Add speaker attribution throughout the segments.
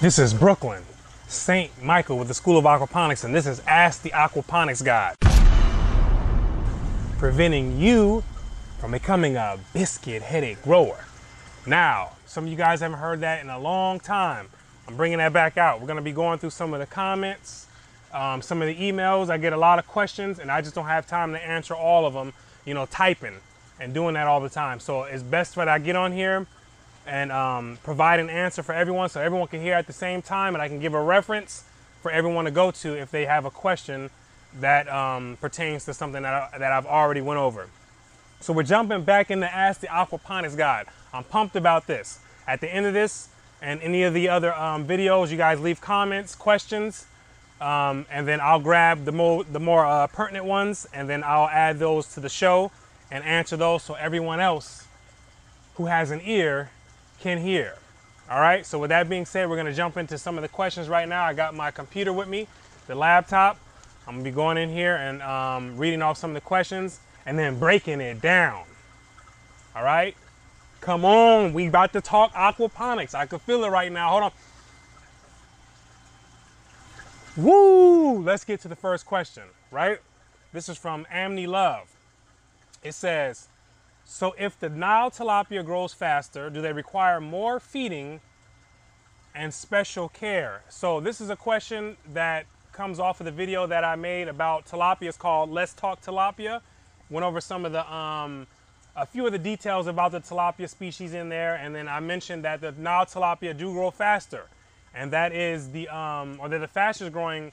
Speaker 1: This is Brooklyn, St. Michael with the School of Aquaponics, and this is Ask the Aquaponics Guide. Preventing you from becoming a biscuit headed grower. Now, some of you guys haven't heard that in a long time. I'm bringing that back out. We're to be going through some of the comments, um, some of the emails. I get a lot of questions, and I just don't have time to answer all of them, you know, typing and doing that all the time. So it's best that I get on here and um, provide an answer for everyone so everyone can hear at the same time and I can give a reference for everyone to go to if they have a question that um, pertains to something that, I, that I've already went over. So we're jumping back into Ask the Aquaponics Guide. I'm pumped about this. At the end of this and any of the other um, videos, you guys leave comments, questions, um, and then I'll grab the more, the more uh, pertinent ones and then I'll add those to the show and answer those so everyone else who has an ear can hear. All right, so with that being said, we're gonna jump into some of the questions right now. I got my computer with me, the laptop. I'm gonna be going in here and um, reading off some of the questions and then breaking it down. All right, come on, we about to talk aquaponics. I can feel it right now. Hold on. Woo! Let's get to the first question, right? This is from Amni Love. It says, so if the Nile tilapia grows faster, do they require more feeding and special care? So this is a question that comes off of the video that I made about tilapia. It's called Let's Talk Tilapia. Went over some of the, um, a few of the details about the tilapia species in there. And then I mentioned that the Nile tilapia do grow faster. And that is the, um, or they're the fastest growing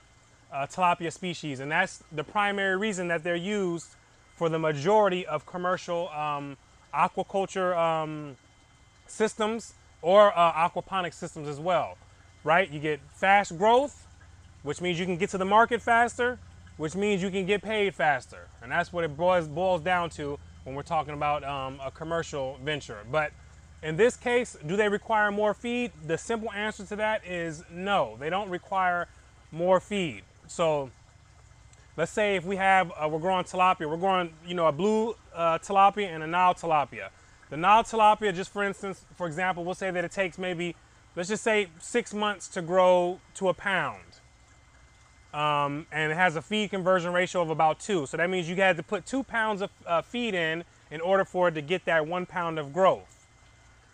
Speaker 1: uh, tilapia species. And that's the primary reason that they're used for the majority of commercial um, aquaculture um, systems or uh, aquaponic systems as well, right? You get fast growth, which means you can get to the market faster, which means you can get paid faster. And that's what it boils, boils down to when we're talking about um, a commercial venture. But in this case, do they require more feed? The simple answer to that is no, they don't require more feed. So let's say if we have, uh, we're growing tilapia, we're growing, you know, a blue uh, tilapia and a Nile tilapia. The Nile tilapia, just for instance, for example, we'll say that it takes maybe, let's just say six months to grow to a pound. Um, and it has a feed conversion ratio of about two. So that means you had to put two pounds of uh, feed in in order for it to get that one pound of growth,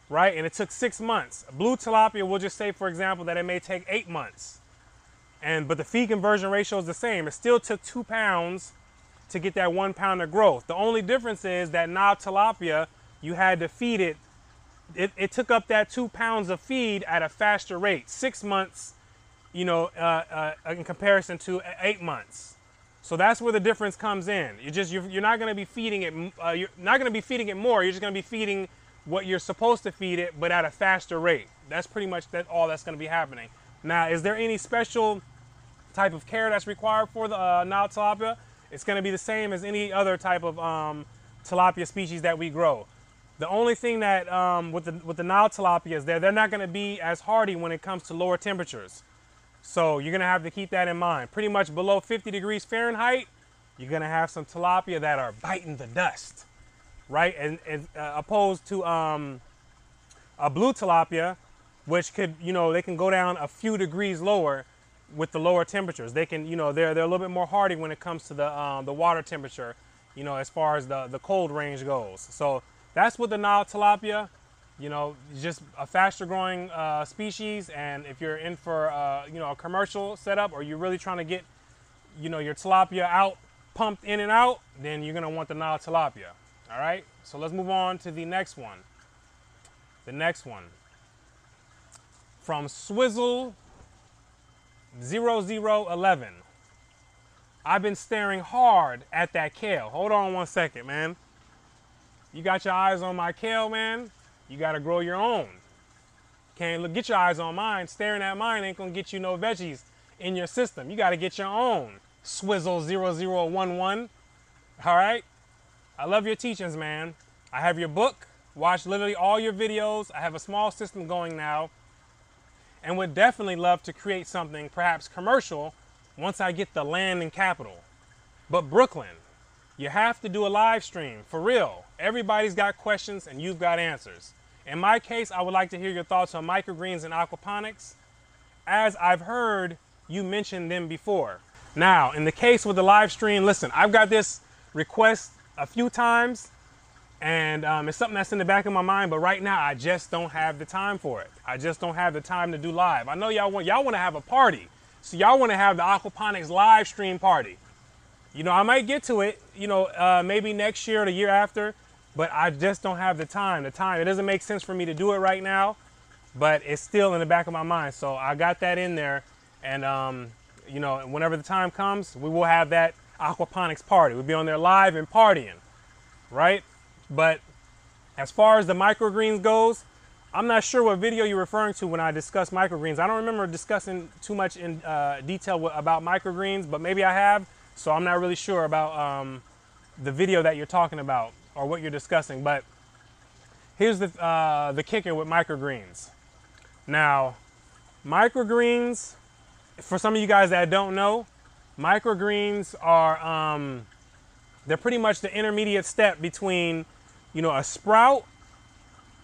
Speaker 1: right? And it took six months. Blue tilapia, we'll just say, for example, that it may take eight months. And but the feed conversion ratio is the same. It still took two pounds to get that one pound of growth. The only difference is that Nile tilapia, you had to feed it. It, it took up that two pounds of feed at a faster rate, six months, you know, uh, uh, in comparison to eight months. So that's where the difference comes in. You just you're, you're not going to be feeding it. Uh, you're not going to be feeding it more. You're just going to be feeding what you're supposed to feed it, but at a faster rate. That's pretty much that all that's going to be happening. Now, is there any special type of care that's required for the uh, Nile tilapia, it's going to be the same as any other type of um, tilapia species that we grow. The only thing that um, with the with the Nile tilapia is that they're not going to be as hardy when it comes to lower temperatures. So you're going to have to keep that in mind. Pretty much below 50 degrees Fahrenheit, you're going to have some tilapia that are biting the dust, right? And, and uh, opposed to um, a blue tilapia, which could, you know, they can go down a few degrees lower with the lower temperatures. They can, you know, they're they're a little bit more hardy when it comes to the um, the water temperature, you know, as far as the the cold range goes. So that's what the Nile tilapia, you know, just a faster growing uh, species. And if you're in for uh, you know a commercial setup or you're really trying to get, you know, your tilapia out pumped in and out, then you're gonna want the Nile tilapia. All right. So let's move on to the next one. The next one from Swizzle 0011. I've been staring hard at that kale. Hold on one second, man. You got your eyes on my kale, man. You got to grow your own. Can't look, get your eyes on mine. Staring at mine ain't gonna get you no veggies in your system. You got to get your own. Swizzle 0011. All right. I love your teachings, man. I have your book. Watch literally all your videos. I have a small system going now and would definitely love to create something perhaps commercial once I get the land and capital. But Brooklyn, you have to do a live stream for real. Everybody's got questions and you've got answers. In my case, I would like to hear your thoughts on microgreens and aquaponics. as I've heard you mention them before. Now, in the case with the live stream, listen, I've got this request a few times and um, it's something that's in the back of my mind, but right now I just don't have the time for it. I just don't have the time to do live. I know y'all want y'all want to have a party. So y'all want to have the aquaponics live stream party. You know, I might get to it, you know, uh, maybe next year or the year after, but I just don't have the time. The time, it doesn't make sense for me to do it right now, but it's still in the back of my mind. So I got that in there. And, um, you know, whenever the time comes, we will have that aquaponics party. We'll be on there live and partying, right? But as far as the microgreens goes, I'm not sure what video you're referring to when I discuss microgreens. I don't remember discussing too much in uh, detail about microgreens, but maybe I have. So I'm not really sure about um, the video that you're talking about or what you're discussing. But here's the, uh, the kicker with microgreens. Now, microgreens, for some of you guys that don't know, microgreens are, um, they're pretty much the intermediate step between, you know, a sprout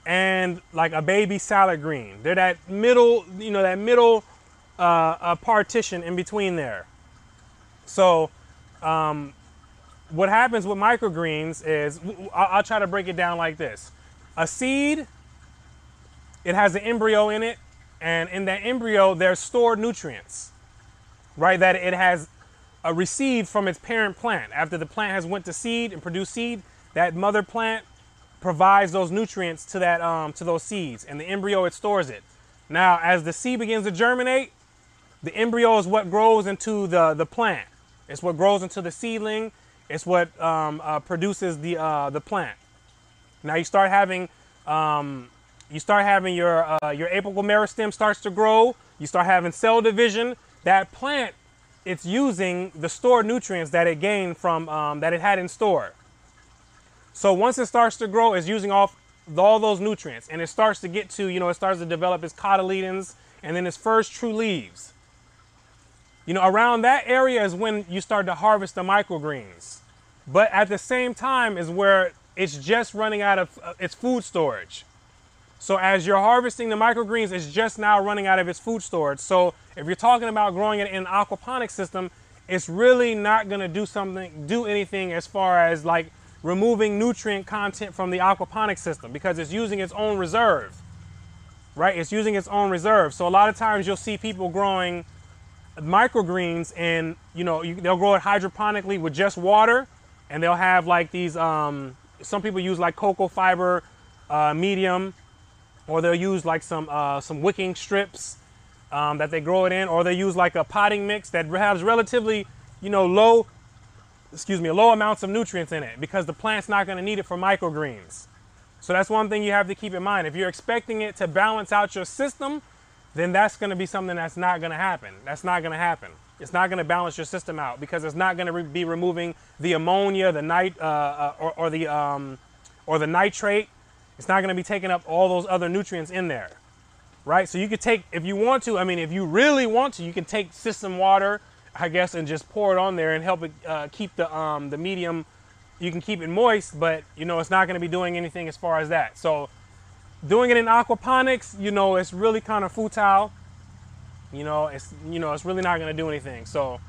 Speaker 1: and like a baby salad green. They're that middle, you know, that middle uh, uh, partition in between there. So, um, what happens with microgreens is, I'll, I'll try to break it down like this. A seed, it has an embryo in it, and in that embryo, there's stored nutrients, right? That it has uh, received from its parent plant. After the plant has went to seed and produced seed, that mother plant provides those nutrients to that um, to those seeds, and the embryo it stores it. Now, as the seed begins to germinate, the embryo is what grows into the the plant. It's what grows into the seedling. It's what um, uh, produces the uh, the plant. Now you start having um, you start having your uh, your apical meristem starts to grow. You start having cell division. That plant, it's using the stored nutrients that it gained from um, that it had in store. So once it starts to grow, it's using off all those nutrients and it starts to get to, you know, it starts to develop its cotyledons and then its first true leaves. You know, around that area is when you start to harvest the microgreens. But at the same time is where it's just running out of uh, its food storage. So as you're harvesting the microgreens, it's just now running out of its food storage. So if you're talking about growing it in an aquaponic system, it's really not going to do something, do anything as far as like removing nutrient content from the aquaponic system because it's using its own reserve, right? It's using its own reserve. So a lot of times you'll see people growing microgreens and, you know, you, they'll grow it hydroponically with just water and they'll have like these, um, some people use like coco fiber uh, medium or they'll use like some, uh, some wicking strips um, that they grow it in or they use like a potting mix that has relatively, you know, low excuse me, low amounts of nutrients in it because the plant's not going to need it for microgreens. So that's one thing you have to keep in mind. If you're expecting it to balance out your system, then that's going to be something that's not going to happen. That's not going to happen. It's not going to balance your system out because it's not going to re be removing the ammonia, the nit, uh, uh, or, or, the um, or the nitrate. It's not going to be taking up all those other nutrients in there, right? So you could take, if you want to, I mean, if you really want to, you can take system water I guess, and just pour it on there and help it uh, keep the um, the medium. You can keep it moist, but you know it's not going to be doing anything as far as that. So doing it in aquaponics, you know, it's really kind of futile. You know, it's you know it's really not going to do anything. So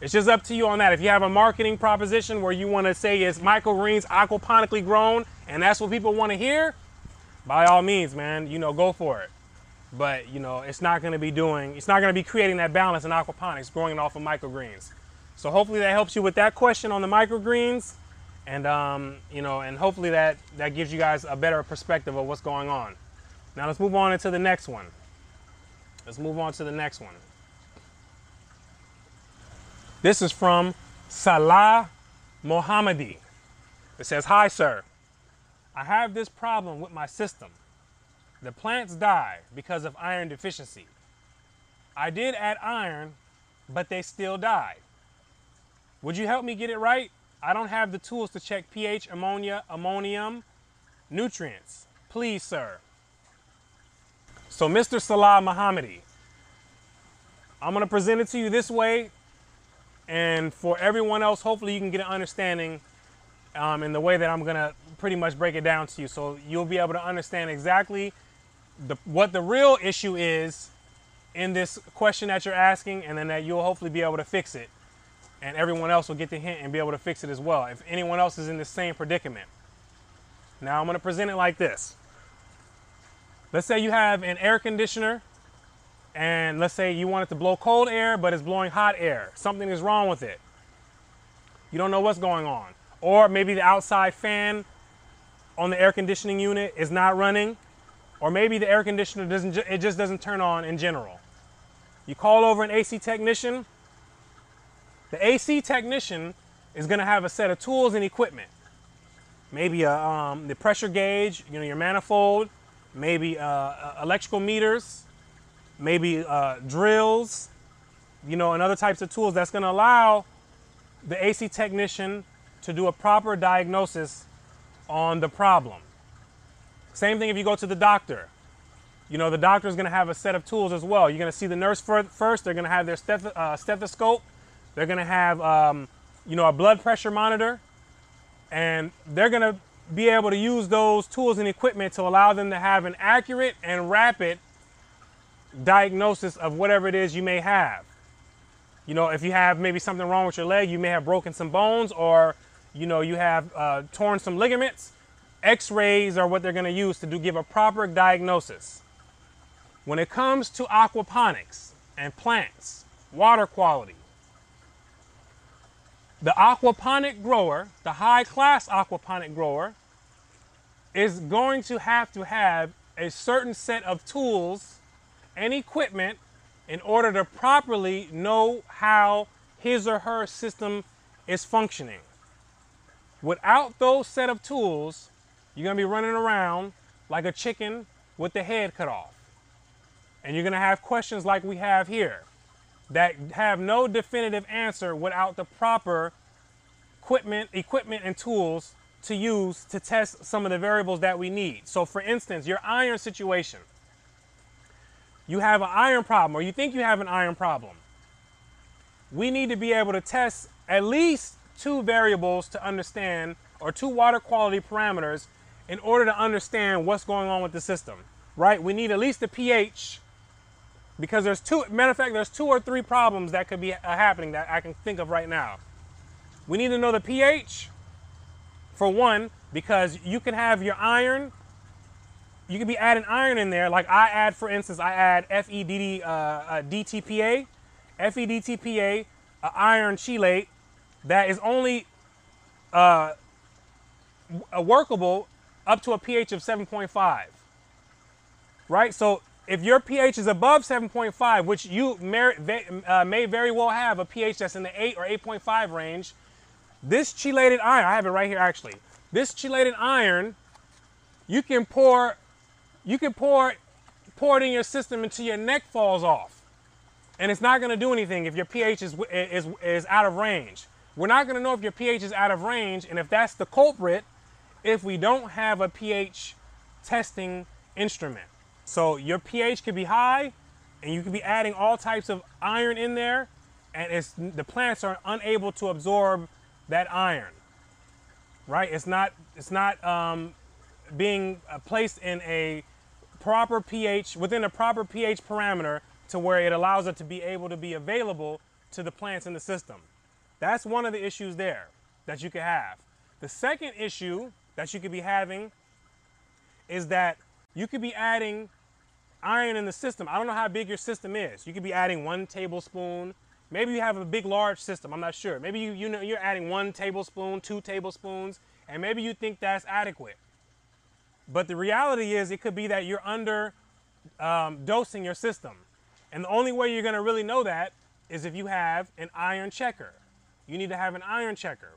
Speaker 1: it's just up to you on that. If you have a marketing proposition where you want to say it's microgreens aquaponically grown and that's what people want to hear, by all means, man, you know, go for it. But you know it's not going to be doing it's not going to be creating that balance in aquaponics growing it off of microgreens. So hopefully that helps you with that question on the microgreens. And um, you know and hopefully that that gives you guys a better perspective of what's going on. Now let's move on into the next one. Let's move on to the next one. This is from salah mohammadi. It says hi sir i have this problem with my system the plants die because of iron deficiency. I did add iron, but they still died. Would you help me get it right? I don't have the tools to check pH, ammonia, ammonium, nutrients. Please, sir. So, Mr. Salah Mohammadi, I'm going to present it to you this way. And for everyone else, hopefully you can get an understanding um, in the way that I'm going to pretty much break it down to you. So you'll be able to understand exactly the, what the real issue is in this question that you're asking, and then that you'll hopefully be able to fix it. And everyone else will get the hint and be able to fix it as well. If anyone else is in the same predicament. Now I'm going to present it like this. Let's say you have an air conditioner, and let's say you want it to blow cold air, but it's blowing hot air. Something is wrong with it. You don't know what's going on. Or maybe the outside fan on the air conditioning unit is not running, or maybe the air conditioner doesn't, it just doesn't turn on in general. You call over an AC technician. The AC technician is going to have a set of tools and equipment. Maybe a, um, the pressure gauge, you know, your manifold, maybe uh, uh, electrical meters, maybe uh, drills, you know, and other types of tools that's going to allow the AC technician to do a proper diagnosis on the problem. Same thing if you go to the doctor. You know, the doctor is going to have a set of tools as well. You're going to see the nurse first. They're going to have their steth- uh, stethoscope. They're going to have, um, you know, a blood pressure monitor. And they're going to be able to use those tools and equipment to allow them to have an accurate and rapid diagnosis of whatever it is you may have. You know, if you have maybe something wrong with your leg, you may have broken some bones or, you know, you have uh, torn some ligaments. X-rays are what they're going to use to do, give a proper diagnosis. When it comes to aquaponics and plants, water quality, the aquaponic grower, the high class aquaponic grower, is going to have to have a certain set of tools and equipment in order to properly know how his or her system is functioning. Without those set of tools, you're to be running around like a chicken with the head cut off. And you're to have questions like we have here that have no definitive answer without the proper equipment, equipment and tools to use to test some of the variables that we need. So for instance, your iron situation. You have an iron problem or you think you have an iron problem. We need to be able to test at least two variables to understand or two water quality parameters in order to understand what's going on with the system, right? We need at least the pH because there's two, matter of fact, there's two or three problems that could be uh, happening that I can think of right now. We need to know the pH for one, because you can have your iron, you could be adding iron in there. Like I add, for instance, I add FEDD, uh, uh, DTPA, FEDTPA, uh, iron chelate that is only uh, workable up to a pH of 7.5. Right? So if your pH is above 7.5, which you may, uh, may very well have a pH that's in the 8 or 8.5 range, this chelated iron, I have it right here actually. This chelated iron, you can pour, you can pour, pour it in your system until your neck falls off. And it's not gonna do anything if your pH is, is, is out of range. We're not gonna know if your pH is out of range and if that's the culprit if we don't have a pH testing instrument. So your pH could be high and you could be adding all types of iron in there and it's, the plants are unable to absorb that iron, right? It's not, it's not um, being uh, placed in a proper pH, within a proper pH parameter to where it allows it to be able to be available to the plants in the system. That's one of the issues there that you could have. The second issue that you could be having is that you could be adding iron in the system. I don't know how big your system is. You could be adding one tablespoon, Maybe you have a big, large system. I'm not sure. Maybe you, you know, you're adding one tablespoon, two tablespoons, and maybe you think that's adequate. But the reality is it could be that you're under um, dosing your system. And the only way you're going to really know that is if you have an iron checker. You need to have an iron checker.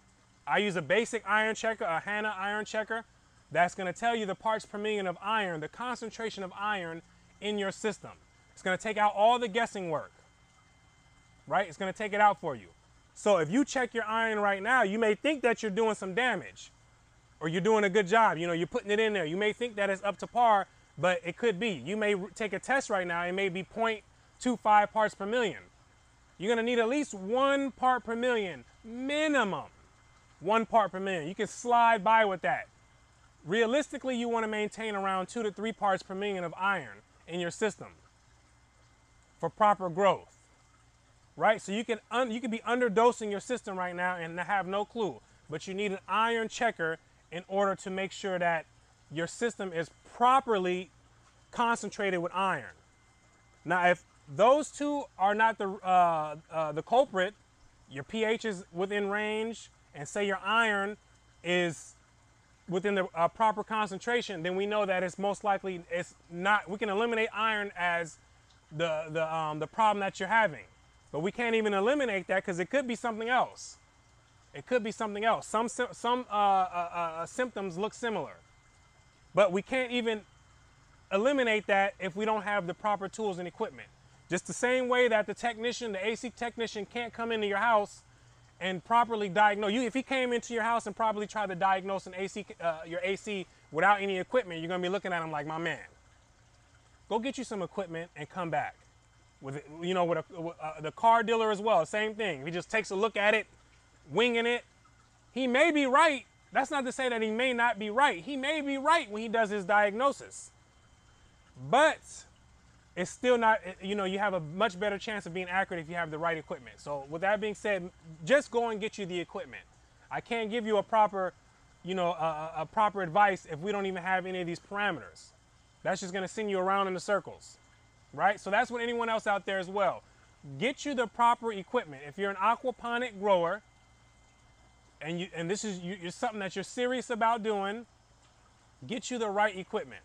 Speaker 1: I use a basic iron checker, a Hanna iron checker. That's going to tell you the parts per million of iron, the concentration of iron in your system. It's going to take out all the guessing work right? It's going to take it out for you. So if you check your iron right now, you may think that you're doing some damage or you're doing a good job. You know, you're putting it in there. You may think that it's up to par, but it could be. You may take a test right now. It may be 0.25 parts per million. You're to need at least one part per million, minimum one part per million. You can slide by with that. Realistically, you want to maintain around two to three parts per million of iron in your system. for proper growth. Right? So you can you can be underdosing your system right now and have no clue, but you need an iron checker in order to make sure that your system is properly concentrated with iron. Now, if those two are not the uh, uh, the culprit, your pH is within range, and say your iron is within the uh, proper concentration, then we know that it's most likely it's not. We can eliminate iron as the the um, the problem that you're having, but we can't even eliminate that because it could be something else. It could be something else. Some some uh, uh, uh, symptoms look similar, but we can't even eliminate that if we don't have the proper tools and equipment. Just the same way that the technician, the AC technician, can't come into your house and properly diagnose you. If he came into your house and probably tried to diagnose an AC, uh, your AC without any equipment, you're gonna be looking at him like, my man, go get you some equipment and come back. With you know, with, a, with uh, the car dealer as well, same thing. He just takes a look at it, winging it. He may be right. That's not to say that he may not be right. He may be right when he does his diagnosis, but it's still not, you know, you have a much better chance of being accurate if you have the right equipment. So with that being said, just go and get you the equipment. I can't give you a proper, you know, a, a proper advice if we don't even have any of these parameters. That's just to send you around in the circles, right? So that's what anyone else out there as well. Get you the proper equipment. If you're an aquaponic grower, and you and this is you, you're something that you're serious about doing, get you the right equipment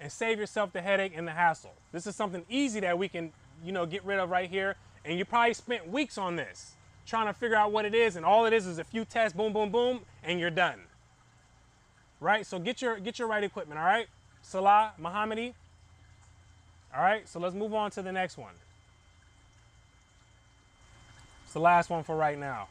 Speaker 1: and save yourself the headache and the hassle. This is something easy that we can, you know, get rid of right here. And you probably spent weeks on this trying to figure out what it is, and all it is is a few tests, boom, boom, boom, and you're done. Right? So get your get your right equipment, all right? Salah, Mohammadi. All right, so let's move on to the next one. It's the last one for right now.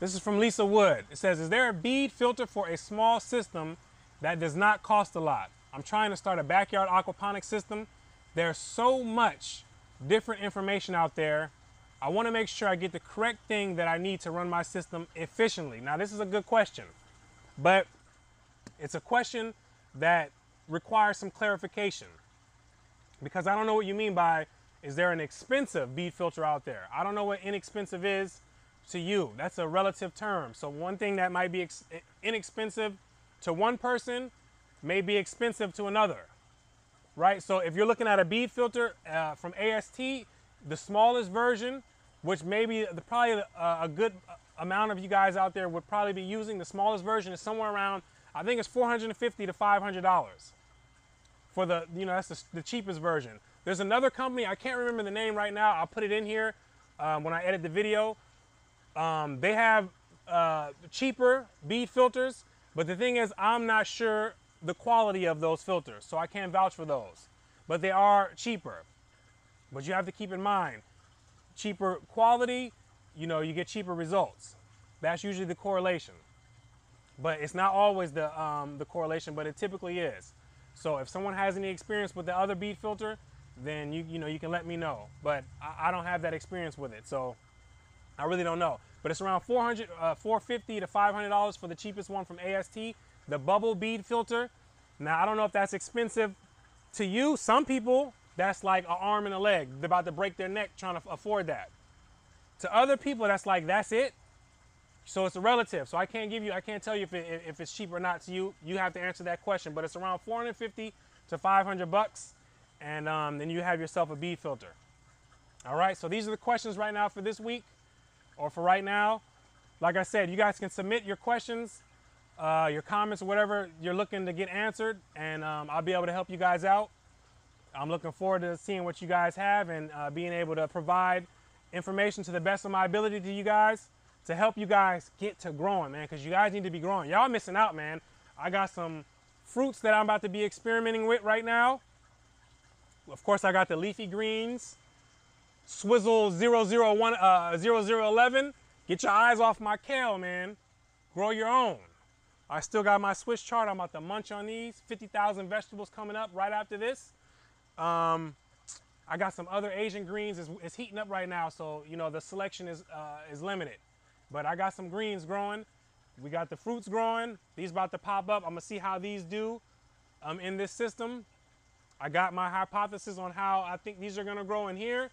Speaker 1: This is from Lisa Wood. It says, Is there a bead filter for a small system that does not cost a lot? I'm trying to start a backyard aquaponic system. There's so much different information out there. I want to make sure I get the correct thing that I need to run my system efficiently. Now, this is a good question, but it's a question that requires some clarification because I don't know what you mean by is there an expensive bead filter out there? I don't know what inexpensive is to you. That's a relative term. So one thing that might be inexpensive to one person may be expensive to another, right? So if you're looking at a bead filter uh, from AST, the smallest version, which maybe the, probably a, a good amount of you guys out there would probably be using, the smallest version is somewhere around, I think it's 450 to $500 for the, you know, that's the, the, cheapest version. There's another company, I can't remember the name right now. I'll put it in here um, when I edit the video. Um, they have uh, cheaper bead filters, but the thing is, I'm not sure the quality of those filters, so I can't vouch for those. But they are cheaper. But you have to keep in mind, cheaper quality, you know, you get cheaper results. That's usually the correlation. But it's not always the, um, the correlation, but it typically is. So if someone has any experience with the other bead filter, then you, you know, you can let me know. But I, I don't have that experience with it, so I really don't know. But it's around 400, uh, 450 to $500 for the cheapest one from AST. The bubble bead filter. Now, I don't know if that's expensive to you. Some people, that's like an arm and a leg. They're about to break their neck trying to afford that. To other people, that's like, that's it. So it's a relative. So I can't give you, I can't tell you if, it, if it's cheap or not to you. You have to answer that question. But it's around 450 to 500 bucks. And um, then you have yourself a bead filter. All right, so these are the questions right now for this week or for right now. Like I said, you guys can submit your questions uh, your comments or whatever you're looking to get answered, and um, I'll be able to help you guys out. I'm looking forward to seeing what you guys have and uh, being able to provide information to the best of my ability to you guys to help you guys get to growing, man, because you guys need to be growing. Y'all missing out, man. I got some fruits that I'm about to be experimenting with right now. Of course, I got the leafy greens, Swizzle 001, uh, 0011. Get your eyes off my kale, man. Grow your own. I still got my Swiss chard. I'm about to munch on these. 50,000 vegetables coming up right after this. Um, I got some other Asian greens. It's, it's, heating up right now, so you know the selection is uh, is limited. But I got some greens growing. We got the fruits growing. These about to pop up. I'm gonna see how these do um, in this system. I got my hypothesis on how I think these are gonna grow in here,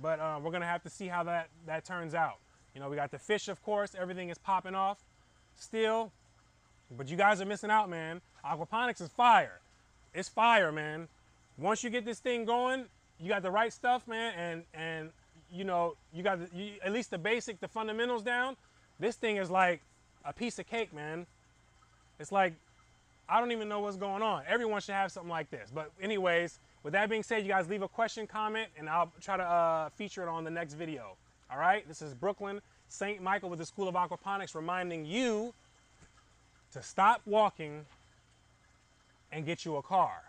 Speaker 1: but uh, we're gonna have to see how that, that turns out. You know, we got the fish, of course, everything is popping off still, but you guys are missing out, man. Aquaponics is fire. It's fire, man. Once you get this thing going, you got the right stuff, man, and and you know you got the, you, at least the basic, the fundamentals down. This thing is like a piece of cake, man. It's like I don't even know what's going on. Everyone should have something like this. But anyways, with that being said, you guys leave a question, comment, and I'll try to uh, feature it on the next video. All right. This is Brooklyn St. Michael with the School of Aquaponics, reminding you to stop walking and get you a car.